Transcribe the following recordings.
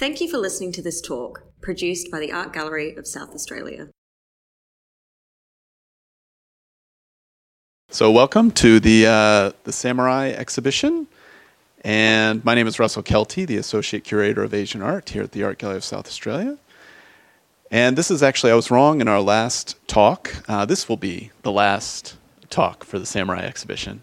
Thank you for listening to this talk, produced by the Art Gallery of South Australia. So, welcome to the uh, the Samurai exhibition, and my name is Russell Kelty, the Associate Curator of Asian Art here at the Art Gallery of South Australia. And this is actually I was wrong in our last talk. Uh, this will be the last talk for the Samurai exhibition.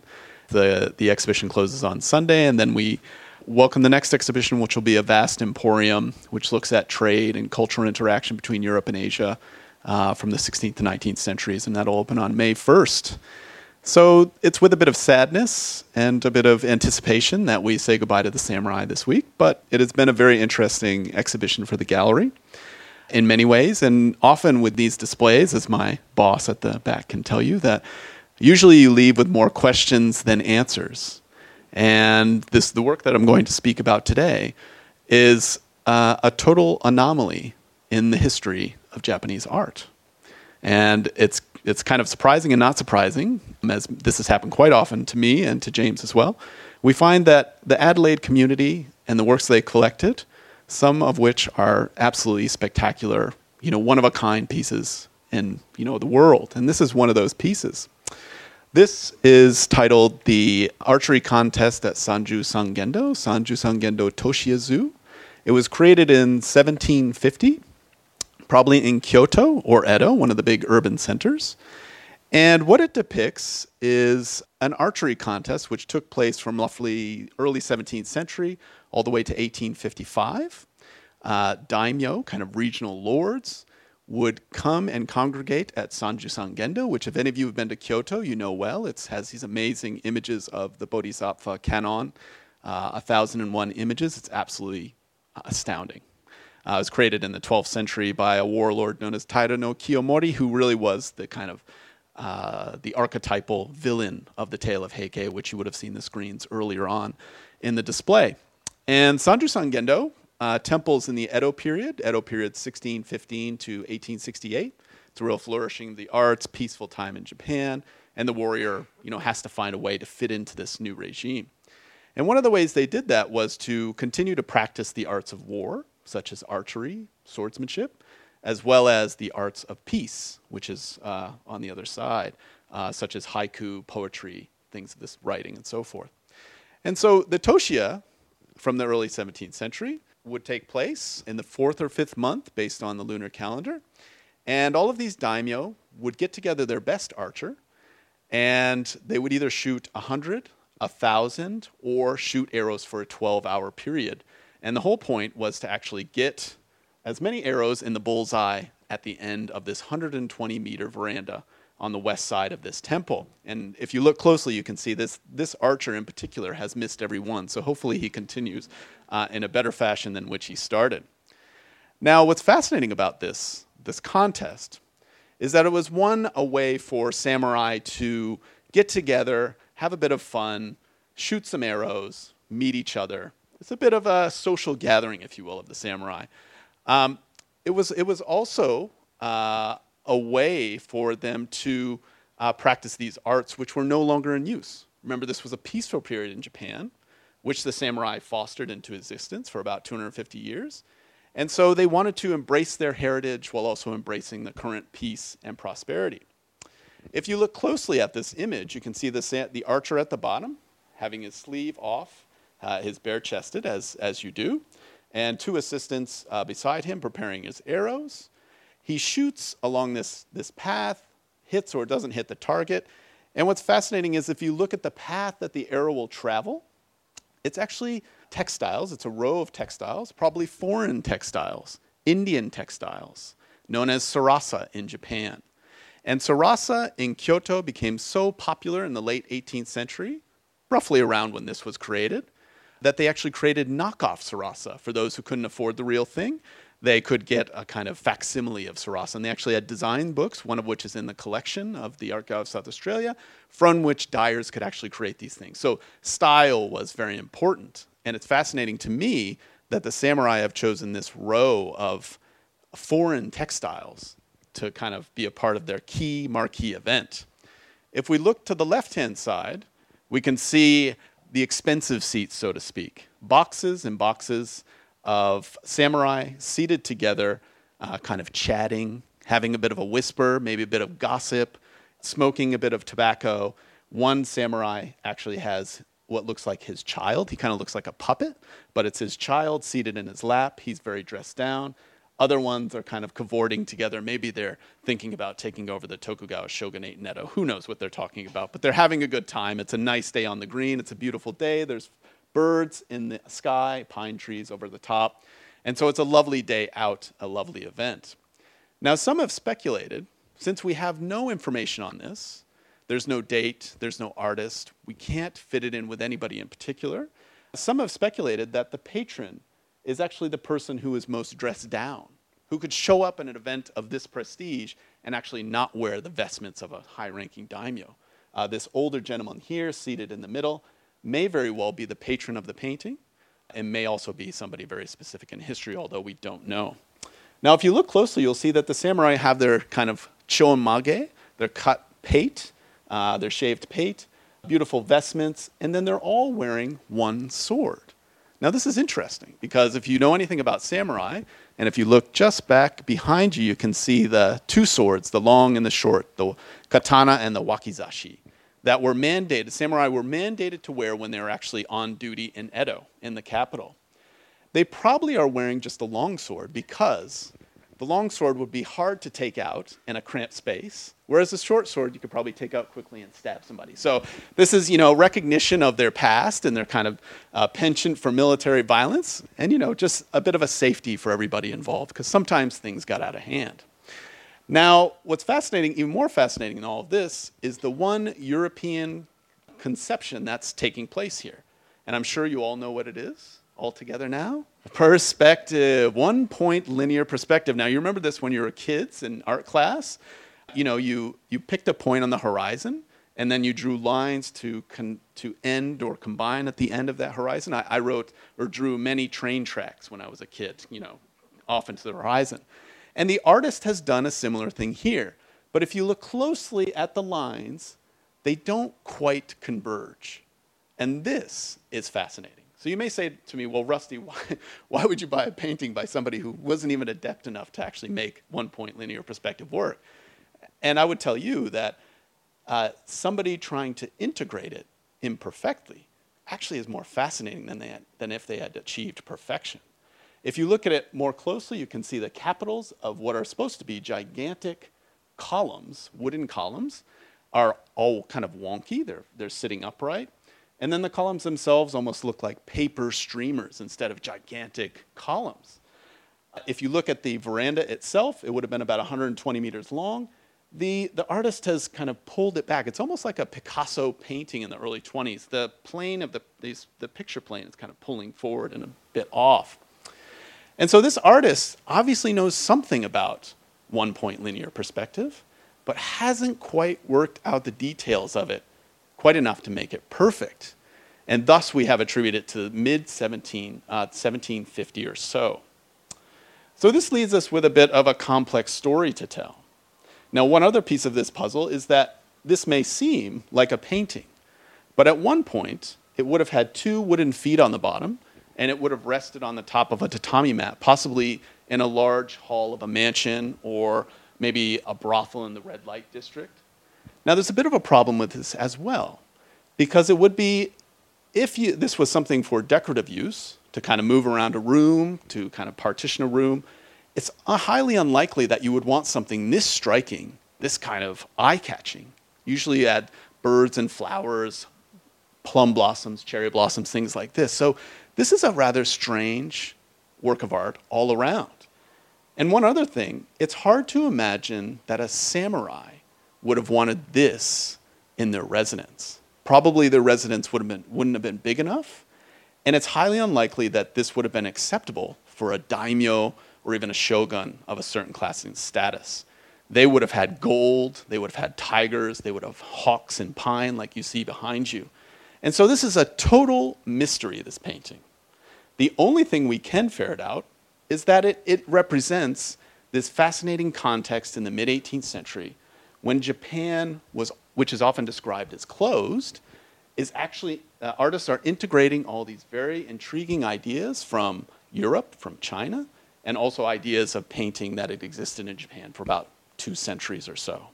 the The exhibition closes on Sunday, and then we welcome the next exhibition, which will be a vast emporium, which looks at trade and cultural interaction between Europe and Asia uh, from the 16th to 19th centuries, and that'll open on May 1st. So it's with a bit of sadness and a bit of anticipation that we say goodbye to the samurai this week, but it has been a very interesting exhibition for the gallery in many ways, and often with these displays, as my boss at the back can tell you, that usually you leave with more questions than answers. And this, the work that I'm going to speak about today is uh, a total anomaly in the history of Japanese art. And it's, it's kind of surprising and not surprising, as this has happened quite often to me and to James as well. We find that the Adelaide community and the works they collected, some of which are absolutely spectacular, you know, one of a kind pieces in you know the world. And this is one of those pieces. This is titled the Archery Contest at Sanju Sangendo, Sanju Sangendo Toshiazu. It was created in 1750, probably in Kyoto or Edo, one of the big urban centers. And what it depicts is an archery contest which took place from roughly early 17th century all the way to 1855. Uh, daimyo, kind of regional lords, would come and congregate at Sanju Sangendo, which, if any of you have been to Kyoto, you know well. It has these amazing images of the Bodhisattva Kannon, uh, 1001 images. It's absolutely astounding. Uh, it was created in the 12th century by a warlord known as Taira no Kiyomori, who really was the kind of uh, the archetypal villain of the Tale of Heike, which you would have seen the screens earlier on in the display. And Sanju Sangendo uh, temples in the Edo period, Edo period 1615 to 1868. It's a real flourishing of the arts, peaceful time in Japan, and the warrior, you know, has to find a way to fit into this new regime. And one of the ways they did that was to continue to practice the arts of war, such as archery, swordsmanship, as well as the arts of peace, which is uh, on the other side, uh, such as haiku, poetry, things of this writing, and so forth. And so the Toshiya from the early 17th century would take place in the fourth or fifth month based on the lunar calendar. And all of these daimyo would get together their best archer, and they would either shoot 100, 1,000, or shoot arrows for a 12 hour period. And the whole point was to actually get as many arrows in the bullseye at the end of this 120 meter veranda on the west side of this temple. And if you look closely, you can see this, this archer in particular has missed every one. So hopefully he continues uh, in a better fashion than which he started. Now, what's fascinating about this, this contest is that it was one a way for samurai to get together, have a bit of fun, shoot some arrows, meet each other. It's a bit of a social gathering, if you will, of the samurai. Um, it, was, it was also uh, a way for them to uh, practice these arts which were no longer in use. Remember, this was a peaceful period in Japan, which the samurai fostered into existence for about 250 years. And so they wanted to embrace their heritage while also embracing the current peace and prosperity. If you look closely at this image, you can see the, the archer at the bottom having his sleeve off, uh, his bare chested, as, as you do, and two assistants uh, beside him preparing his arrows. He shoots along this, this path, hits or doesn't hit the target. And what's fascinating is if you look at the path that the arrow will travel, it's actually textiles. It's a row of textiles, probably foreign textiles, Indian textiles, known as sarasa in Japan. And sarasa in Kyoto became so popular in the late 18th century, roughly around when this was created, that they actually created knockoff sarasa for those who couldn't afford the real thing they could get a kind of facsimile of Sarasa. And they actually had design books, one of which is in the collection of the Art Gallery of South Australia, from which dyers could actually create these things. So style was very important. And it's fascinating to me that the samurai have chosen this row of foreign textiles to kind of be a part of their key marquee event. If we look to the left hand side, we can see the expensive seats, so to speak. Boxes and boxes of samurai seated together, uh, kind of chatting, having a bit of a whisper, maybe a bit of gossip, smoking a bit of tobacco. One samurai actually has what looks like his child. He kind of looks like a puppet, but it's his child seated in his lap. He's very dressed down. Other ones are kind of cavorting together. Maybe they're thinking about taking over the Tokugawa shogunate in Edo. Who knows what they're talking about? But they're having a good time. It's a nice day on the green. It's a beautiful day. There's birds in the sky, pine trees over the top. And so it's a lovely day out, a lovely event. Now, some have speculated, since we have no information on this, there's no date, there's no artist, we can't fit it in with anybody in particular. Some have speculated that the patron is actually the person who is most dressed down, who could show up at an event of this prestige and actually not wear the vestments of a high ranking daimyo. Uh, this older gentleman here, seated in the middle, may very well be the patron of the painting and may also be somebody very specific in history, although we don't know. Now, if you look closely, you'll see that the samurai have their kind of chonmage, their cut pate, uh, their shaved pate, beautiful vestments, and then they're all wearing one sword. Now, this is interesting because if you know anything about samurai, and if you look just back behind you, you can see the two swords, the long and the short, the katana and the wakizashi, that were mandated, samurai were mandated to wear when they were actually on duty in Edo, in the capital. They probably are wearing just a long sword because the long sword would be hard to take out in a cramped space, whereas a short sword you could probably take out quickly and stab somebody. So this is, you know, recognition of their past and their kind of uh, penchant for military violence, and you know, just a bit of a safety for everybody involved because sometimes things got out of hand. Now, what's fascinating, even more fascinating than all of this, is the one European conception that's taking place here, and I'm sure you all know what it is all together now? Perspective, one point linear perspective. Now, you remember this when you were kids in art class? You know, you, you picked a point on the horizon and then you drew lines to, con- to end or combine at the end of that horizon. I, I wrote or drew many train tracks when I was a kid, you know, off into the horizon. And the artist has done a similar thing here. But if you look closely at the lines, they don't quite converge. And this is fascinating. So you may say to me, well, Rusty, why, why would you buy a painting by somebody who wasn't even adept enough to actually make one point linear perspective work? And I would tell you that uh, somebody trying to integrate it imperfectly actually is more fascinating than, they had, than if they had achieved perfection. If you look at it more closely, you can see the capitals of what are supposed to be gigantic columns, wooden columns, are all kind of wonky. They're, they're sitting upright. And then the columns themselves almost look like paper streamers instead of gigantic columns. If you look at the veranda itself, it would have been about 120 meters long. The, the artist has kind of pulled it back. It's almost like a Picasso painting in the early 20s. The plane of the, these, the picture plane is kind of pulling forward and a bit off. And so this artist obviously knows something about one point linear perspective, but hasn't quite worked out the details of it quite enough to make it perfect. And thus we have attributed it to mid 17, uh, 1750 or so. So this leads us with a bit of a complex story to tell. Now, one other piece of this puzzle is that this may seem like a painting, but at one point it would have had two wooden feet on the bottom and it would have rested on the top of a tatami mat, possibly in a large hall of a mansion or maybe a brothel in the red light district. Now, there's a bit of a problem with this as well, because it would be, if you, this was something for decorative use, to kind of move around a room, to kind of partition a room, it's highly unlikely that you would want something this striking, this kind of eye catching. Usually you add birds and flowers, plum blossoms, cherry blossoms, things like this. So this is a rather strange work of art all around. And one other thing, it's hard to imagine that a samurai would have wanted this in their residence. Probably their residence would have been, wouldn't have been big enough, and it's highly unlikely that this would have been acceptable for a daimyo or even a shogun of a certain class and status. They would have had gold, they would have had tigers, they would have hawks and pine like you see behind you. And so this is a total mystery, this painting. The only thing we can ferret out is that it, it represents this fascinating context in the mid 18th century when Japan was, which is often described as closed, is actually, uh, artists are integrating all these very intriguing ideas from Europe from China, and also ideas of painting that had existed in Japan for about two centuries or so.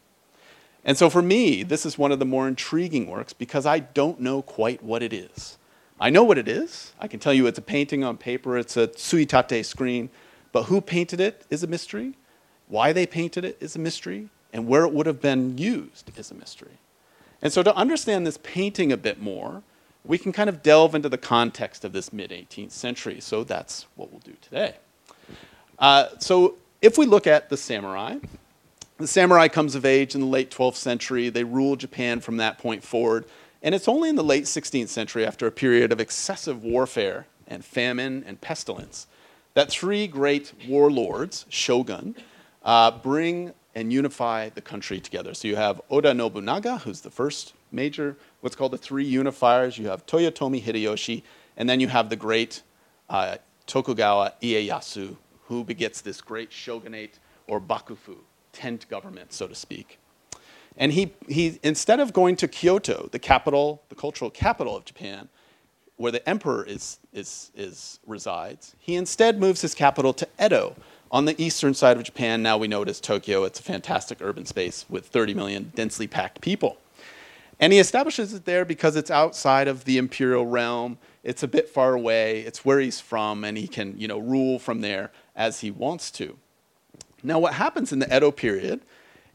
And so for me, this is one of the more intriguing works because I don't know quite what it is. I know what it is. I can tell you it's a painting on paper, it's a tsuitate screen, but who painted it is a mystery. Why they painted it is a mystery, and where it would have been used is a mystery. And so to understand this painting a bit more, we can kind of delve into the context of this mid 18th century. So that's what we'll do today. Uh, so if we look at the samurai, the samurai comes of age in the late 12th century. They rule Japan from that point forward. And it's only in the late 16th century, after a period of excessive warfare and famine and pestilence, that three great warlords, shogun, uh, bring and unify the country together. So you have Oda Nobunaga, who's the first major, what's called the three unifiers. You have Toyotomi Hideyoshi, and then you have the great uh, Tokugawa Ieyasu, who begets this great shogunate or bakufu, tent government, so to speak. And he, he, instead of going to Kyoto, the capital, the cultural capital of Japan, where the emperor is, is, is, resides, he instead moves his capital to Edo, on the eastern side of Japan. Now we know it as Tokyo. It's a fantastic urban space with 30 million densely packed people. And he establishes it there because it's outside of the imperial realm. It's a bit far away. It's where he's from, and he can, you know, rule from there as he wants to. Now, what happens in the Edo period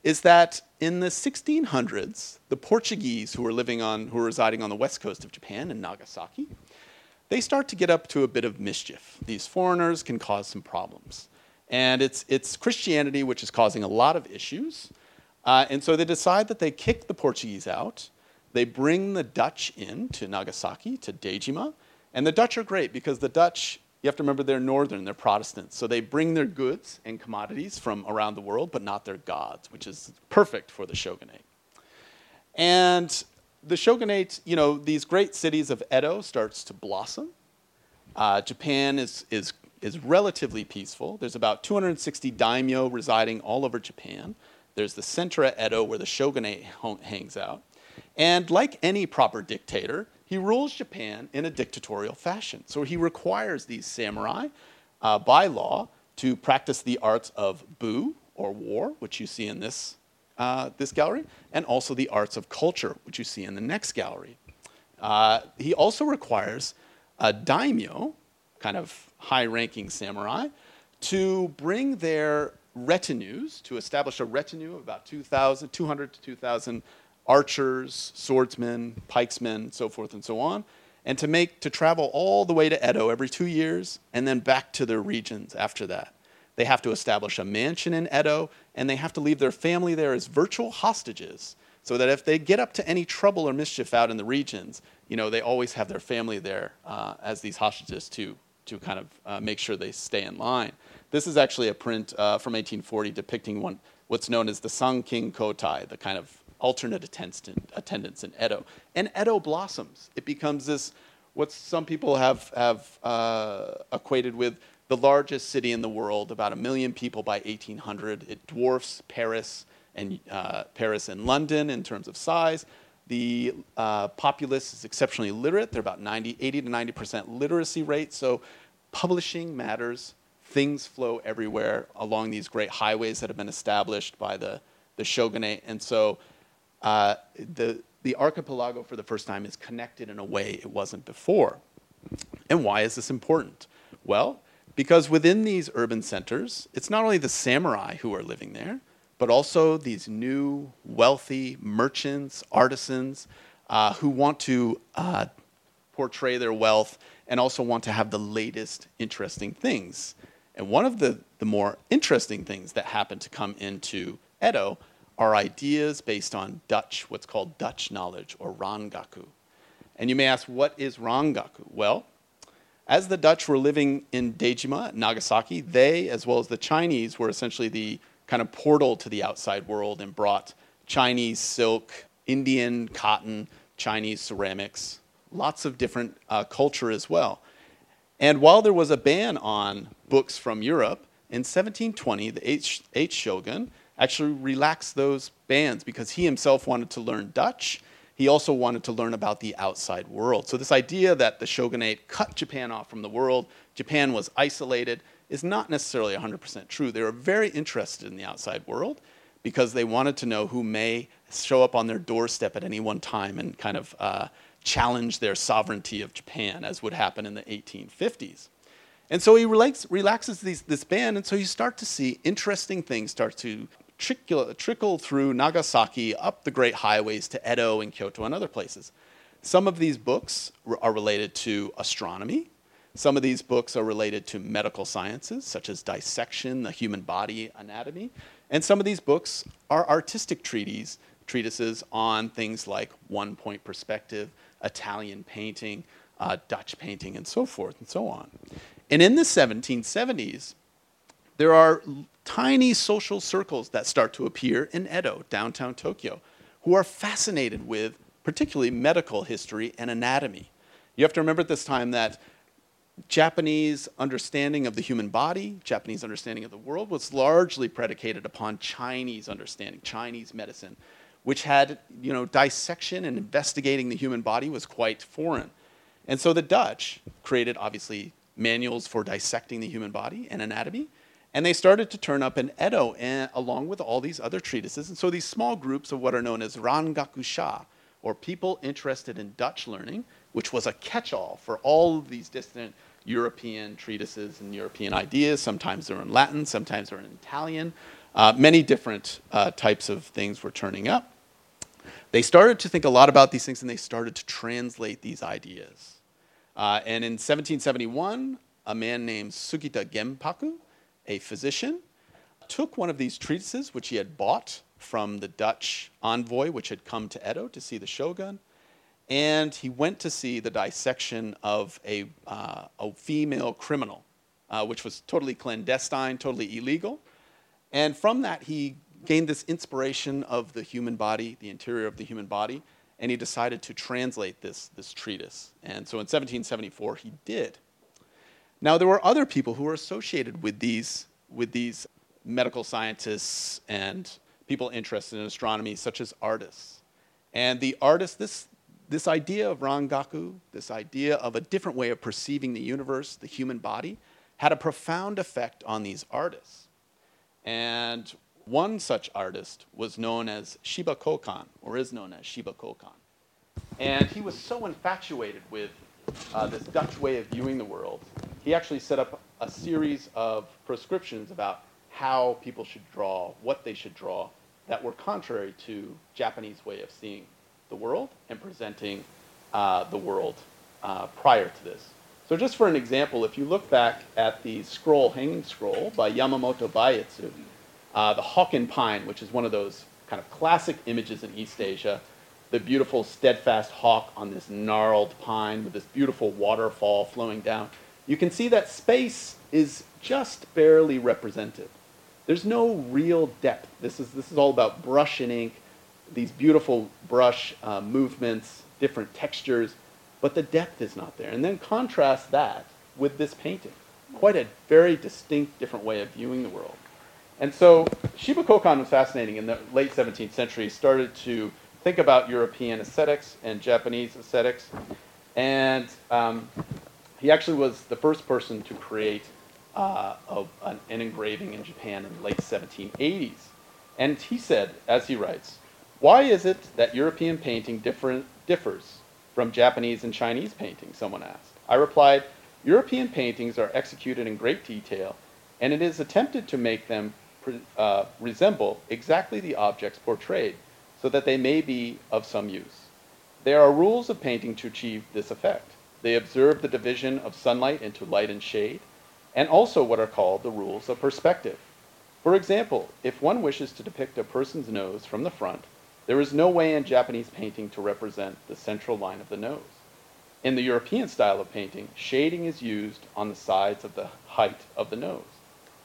is that in the 1600s, the Portuguese who were living on, who were residing on the west coast of Japan in Nagasaki, they start to get up to a bit of mischief. These foreigners can cause some problems. And it's, it's Christianity which is causing a lot of issues. Uh, and so they decide that they kick the Portuguese out. They bring the Dutch in to Nagasaki, to Dejima. And the Dutch are great because the Dutch you have to remember they're northern, they're Protestants. So they bring their goods and commodities from around the world, but not their gods, which is perfect for the shogunate. And the shogunate, you know, these great cities of Edo starts to blossom. Uh, Japan is, is, is relatively peaceful. There's about 260 daimyo residing all over Japan. There's the center at Edo where the shogunate hangs out. And like any proper dictator, he rules Japan in a dictatorial fashion. So he requires these samurai uh, by law to practice the arts of bu, or war, which you see in this, uh, this gallery, and also the arts of culture, which you see in the next gallery. Uh, he also requires a daimyo, kind of high ranking samurai, to bring their retinues, to establish a retinue of about 2,000, 200 to 2,000 archers, swordsmen, pikesmen, so forth and so on, and to make to travel all the way to Edo every two years and then back to their regions after that. They have to establish a mansion in Edo and they have to leave their family there as virtual hostages so that if they get up to any trouble or mischief out in the regions, you know, they always have their family there uh, as these hostages to, to kind of uh, make sure they stay in line. This is actually a print uh, from 1840 depicting one, what's known as the Sankin Kotai, the kind of alternate attendance in Edo. And Edo blossoms. It becomes this, what some people have, have uh, equated with the largest city in the world, about a million people by 1800. It dwarfs Paris and, uh, Paris and London in terms of size. The uh, populace is exceptionally literate. They're about 90, 80 to 90% literacy rate. So publishing matters. Things flow everywhere along these great highways that have been established by the, the shogunate. And so uh, the, the archipelago for the first time is connected in a way it wasn't before. And why is this important? Well, because within these urban centers, it's not only the samurai who are living there, but also these new wealthy merchants, artisans uh, who want to uh, portray their wealth and also want to have the latest interesting things. And one of the, the more interesting things that happened to come into Edo are ideas based on Dutch, what's called Dutch knowledge, or Rangaku. And you may ask, what is Rangaku? Well, as the Dutch were living in Dejima, Nagasaki, they, as well as the Chinese, were essentially the kind of portal to the outside world and brought Chinese silk, Indian cotton, Chinese ceramics, lots of different uh, culture as well. And while there was a ban on books from Europe, in 1720, the H, H shogun actually relax those bans because he himself wanted to learn Dutch. he also wanted to learn about the outside world. So, this idea that the shogunate cut Japan off from the world, Japan was isolated, is not necessarily 100% true. They were very interested in the outside world because they wanted to know who may show up on their doorstep at any one time and kind of uh, challenge their sovereignty of Japan, as would happen in the 1850s. And so he relax, relaxes these, this ban, and so you start to see interesting things start to trickle, trickle through Nagasaki up the great highways to Edo and Kyoto and other places. Some of these books are related to astronomy. Some of these books are related to medical sciences, such as dissection, the human body anatomy. And some of these books are artistic treatises, treatises on things like one point perspective, Italian painting, uh, Dutch painting, and so forth and so on. And in the 1770s, there are tiny social circles that start to appear in Edo, downtown Tokyo, who are fascinated with particularly medical history and anatomy. You have to remember at this time that Japanese understanding of the human body, Japanese understanding of the world was largely predicated upon Chinese understanding, Chinese medicine, which had, you know, dissection and investigating the human body was quite foreign. And so the Dutch created obviously manuals for dissecting the human body and anatomy, and they started to turn up in Edo and, along with all these other treatises. And so these small groups of what are known as Rangakusha, or people interested in Dutch learning, which was a catch all for all of these distant European treatises and European ideas. Sometimes they're in Latin, sometimes they're in Italian. Uh, many different uh, types of things were turning up. They started to think a lot about these things and they started to translate these ideas. Uh, and in 1771, a man named Sugita Genpaku a physician, took one of these treatises, which he had bought from the Dutch envoy, which had come to Edo to see the shogun, and he went to see the dissection of a, uh, a female criminal, uh, which was totally clandestine, totally illegal. And from that, he gained this inspiration of the human body, the interior of the human body, and he decided to translate this, this treatise. And so in 1774, he did. Now, there were other people who were associated with these, with these medical scientists and people interested in astronomy, such as artists. And the artists, this, this idea of Rangaku, this idea of a different way of perceiving the universe, the human body, had a profound effect on these artists. And one such artist was known as Shiba Kokan, or is known as Shiba Kokan. And he was so infatuated with uh, this Dutch way of viewing the world he actually set up a series of prescriptions about how people should draw, what they should draw, that were contrary to Japanese way of seeing the world and presenting uh, the world uh, prior to this. So just for an example, if you look back at the scroll, hanging scroll by Yamamoto Baiitsu, uh, the Hokken pine, which is one of those kind of classic images in East Asia, the beautiful steadfast hawk on this gnarled pine with this beautiful waterfall flowing down you can see that space is just barely represented. There's no real depth. This is, this is all about brush and ink, these beautiful brush uh, movements, different textures, but the depth is not there. And then contrast that with this painting. Quite a very distinct, different way of viewing the world. And so Shiba Kokan was fascinating in the late 17th century, started to think about European aesthetics and Japanese aesthetics. And um, he actually was the first person to create uh, a, an, an, engraving in Japan in the late 1780s. And he said, as he writes, why is it that European painting differs from Japanese and Chinese painting, someone asked. I replied, European paintings are executed in great detail, and it is attempted to make them uh, resemble exactly the objects portrayed, so that they may be of some use. There are rules of painting to achieve this effect. They observe the division of sunlight into light and shade, and also what are called the rules of perspective. For example, if one wishes to depict a person's nose from the front, there is no way in Japanese painting to represent the central line of the nose. In the European style of painting, shading is used on the sides of the height of the nose.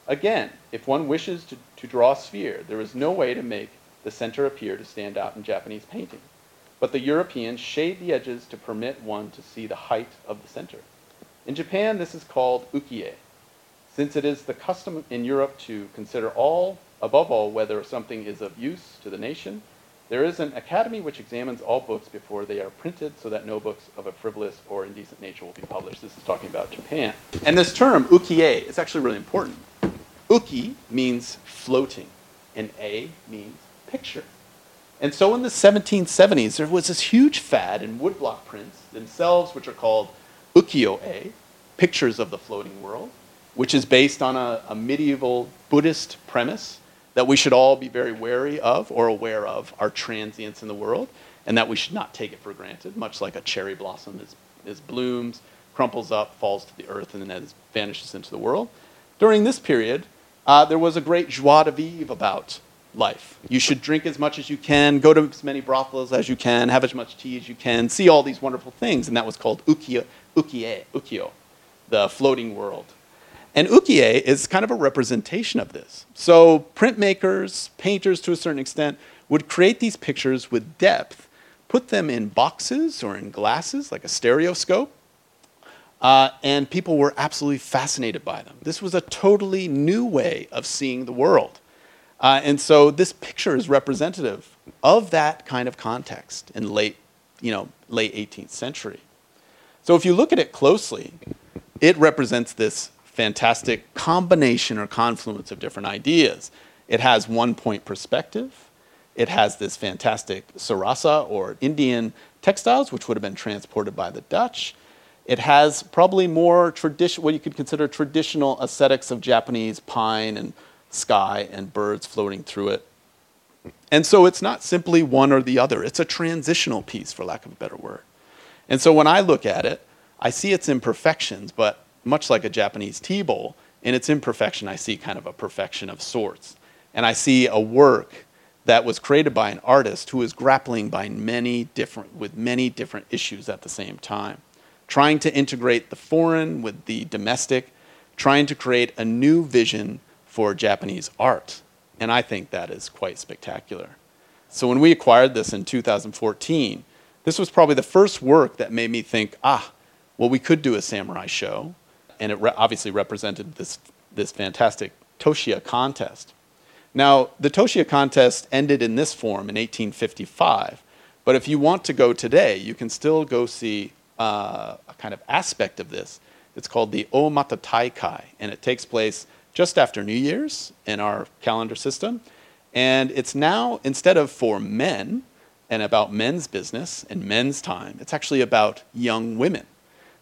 Again, if one wishes to, to draw a sphere, there is no way to make the center appear to stand out in Japanese painting but the Europeans shade the edges to permit one to see the height of the center. In Japan, this is called ukie. Since it is the custom in Europe to consider all, above all, whether something is of use to the nation, There is an academy which examines all books before they are printed so that no books of a frivolous or indecent nature will be published. This is talking about Japan. And this term, ukie, is actually really important. Uki means floating, and a means picture. And so in the 1770s, there was this huge fad in woodblock prints themselves, which are called ukiyo-e, pictures of the floating world, which is based on a, a medieval Buddhist premise that we should all be very wary of or aware of our transience in the world, and that we should not take it for granted, much like a cherry blossom is, is blooms, crumples up, falls to the earth, and then vanishes into the world. During this period, uh, there was a great joie de vivre about life. You should drink as much as you can, go to as many brothels as you can, have as much tea as you can, see all these wonderful things, and that was called ukiyo, ukie, ukiyo, the floating world. And ukie is kind of a representation of this. So printmakers, painters to a certain extent, would create these pictures with depth, put them in boxes or in glasses, like a stereoscope, uh, and people were absolutely fascinated by them. This was a totally new way of seeing the world. Uh, and so this picture is representative of that kind of context in late, you know, late 18th century. So if you look at it closely, it represents this fantastic combination or confluence of different ideas. It has one point perspective. It has this fantastic sarasa or Indian textiles, which would have been transported by the Dutch. It has probably more tradition, what you could consider traditional aesthetics of Japanese pine and sky and birds floating through it. And so it's not simply one or the other, it's a transitional piece, for lack of a better word. And so when I look at it, I see its imperfections, but much like a Japanese tea bowl, in its imperfection, I see kind of a perfection of sorts. And I see a work that was created by an artist who is grappling by many different, with many different issues at the same time, trying to integrate the foreign with the domestic, trying to create a new vision for Japanese art. And I think that is quite spectacular. So when we acquired this in 2014, this was probably the first work that made me think, ah, well, we could do a samurai show and it re- obviously represented this, this fantastic Toshiya contest. Now, the Toshiya contest ended in this form in 1855, but if you want to go today, you can still go see uh, a kind of aspect of this. It's called the Omato Taikai, and it takes place just after New Year's in our calendar system. And it's now, instead of for men and about men's business and men's time, it's actually about young women.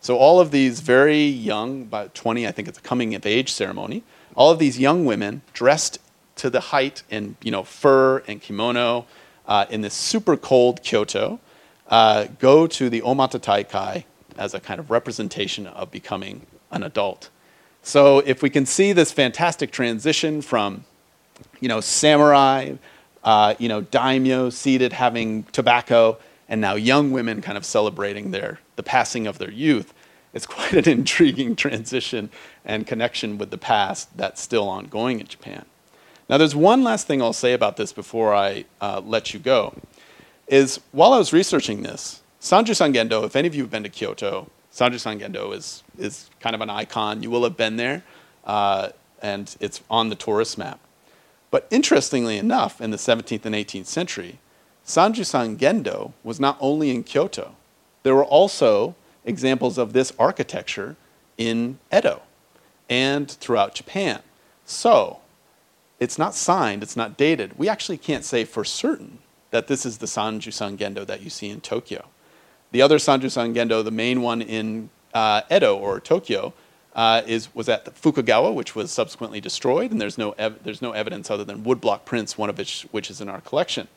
So all of these very young, about 20, I think it's a coming of age ceremony, all of these young women dressed to the height in you know, fur and kimono uh, in this super cold Kyoto uh, go to the Omato Taikai as a kind of representation of becoming an adult. So if we can see this fantastic transition from you know, samurai, uh, you know, daimyo seated having tobacco, and now young women kind of celebrating their, the passing of their youth. It's quite an intriguing transition and connection with the past that's still ongoing in Japan. Now, there's one last thing I'll say about this before I uh, let you go. Is while I was researching this, Sanjusan Gendo, if any of you have been to Kyoto, Sanjusan Gendo is, is kind of an icon. You will have been there, uh, and it's on the tourist map. But interestingly enough, in the 17th and 18th century, Sanjusan Gendo was not only in Kyoto, there were also examples of this architecture in Edo and throughout Japan. So, it's not signed, it's not dated. We actually can't say for certain that this is the Sanjusan Gendo that you see in Tokyo. The other Sanjusan Gendo, the main one in uh, Edo or Tokyo, uh, is, was at Fukagawa, which was subsequently destroyed, and there's no, ev- there's no evidence other than woodblock prints, one of which, which is in our collection.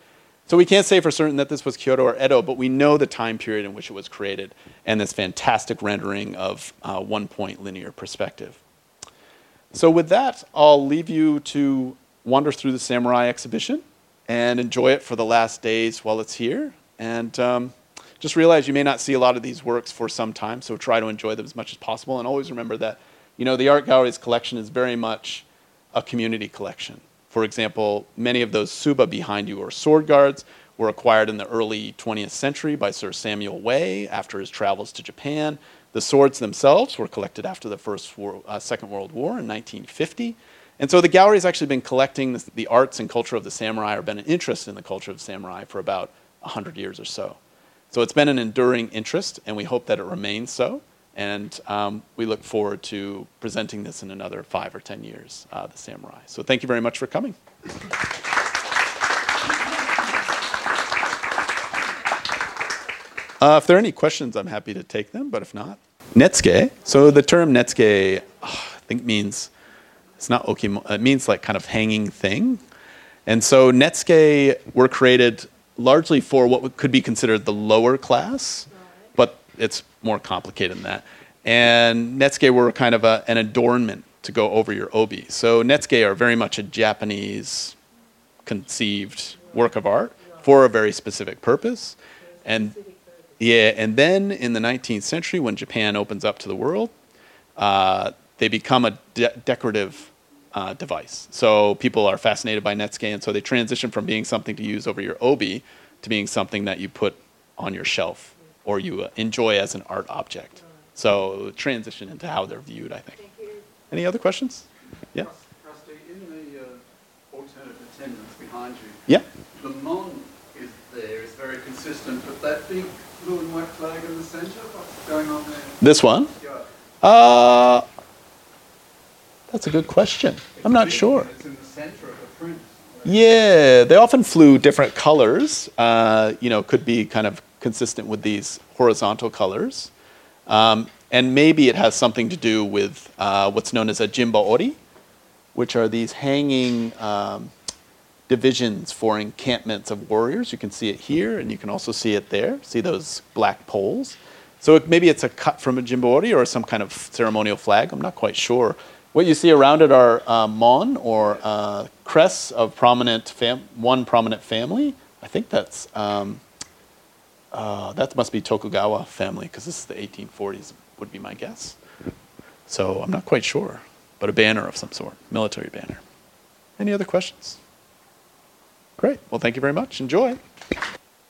So we can't say for certain that this was Kyoto or Edo, but we know the time period in which it was created and this fantastic rendering of uh, one point linear perspective. So with that, I'll leave you to wander through the Samurai exhibition and enjoy it for the last days while it's here. And um, just realize you may not see a lot of these works for some time, so try to enjoy them as much as possible. And always remember that, you know, the Art Gallery's collection is very much a community collection. For example, many of those tsuba behind you are sword guards, were acquired in the early 20th century by Sir Samuel Way after his travels to Japan. The swords themselves were collected after the First War, uh, Second World War in 1950. And so the gallery has actually been collecting the arts and culture of the samurai, or been an interest in the culture of samurai for about 100 years or so. So it's been an enduring interest, and we hope that it remains so. And um, we look forward to presenting this in another five or 10 years, uh, the samurai. So thank you very much for coming. Uh, if there are any questions, I'm happy to take them, but if not, Netsuke. So the term Netsuke, oh, I think means it's not okimo. It means like kind of hanging thing, and so Netsuke were created largely for what could be considered the lower class, but it's more complicated than that. And Netsuke were kind of a, an adornment to go over your obi. So Netsuke are very much a Japanese conceived work of art for a very specific purpose, and yeah, and then in the 19th century, when Japan opens up to the world, uh, they become a de- decorative uh, device. So people are fascinated by Netsuke, and so they transition from being something to use over your obi to being something that you put on your shelf or you uh, enjoy as an art object. So transition into how they're viewed, I think. Any other questions? Yeah. Rusty, in the uh, alternate attendance behind you, Yeah. the mon is there, is very consistent, but that big blue and white flag in the centre, what's going on there? This one. Yeah. Uh, that's a good question. I'm not sure. It's in the centre of the print. Yeah, they often flew different colors. Uh, you know, could be kind of consistent with these horizontal colors. Um, and maybe it has something to do with uh, what's known as a jimba ori, which are these hanging um, divisions for encampments of warriors. You can see it here, and you can also see it there. See those black poles? So it, maybe it's a cut from a jimba ori or some kind of ceremonial flag. I'm not quite sure. What you see around it are uh, mon or uh, crests of prominent fam- one prominent family. I think that's um, uh, that must be Tokugawa family because this is the 1840s would be my guess. So I'm not quite sure, but a banner of some sort, military banner. Any other questions? Great. Well, thank you very much. Enjoy.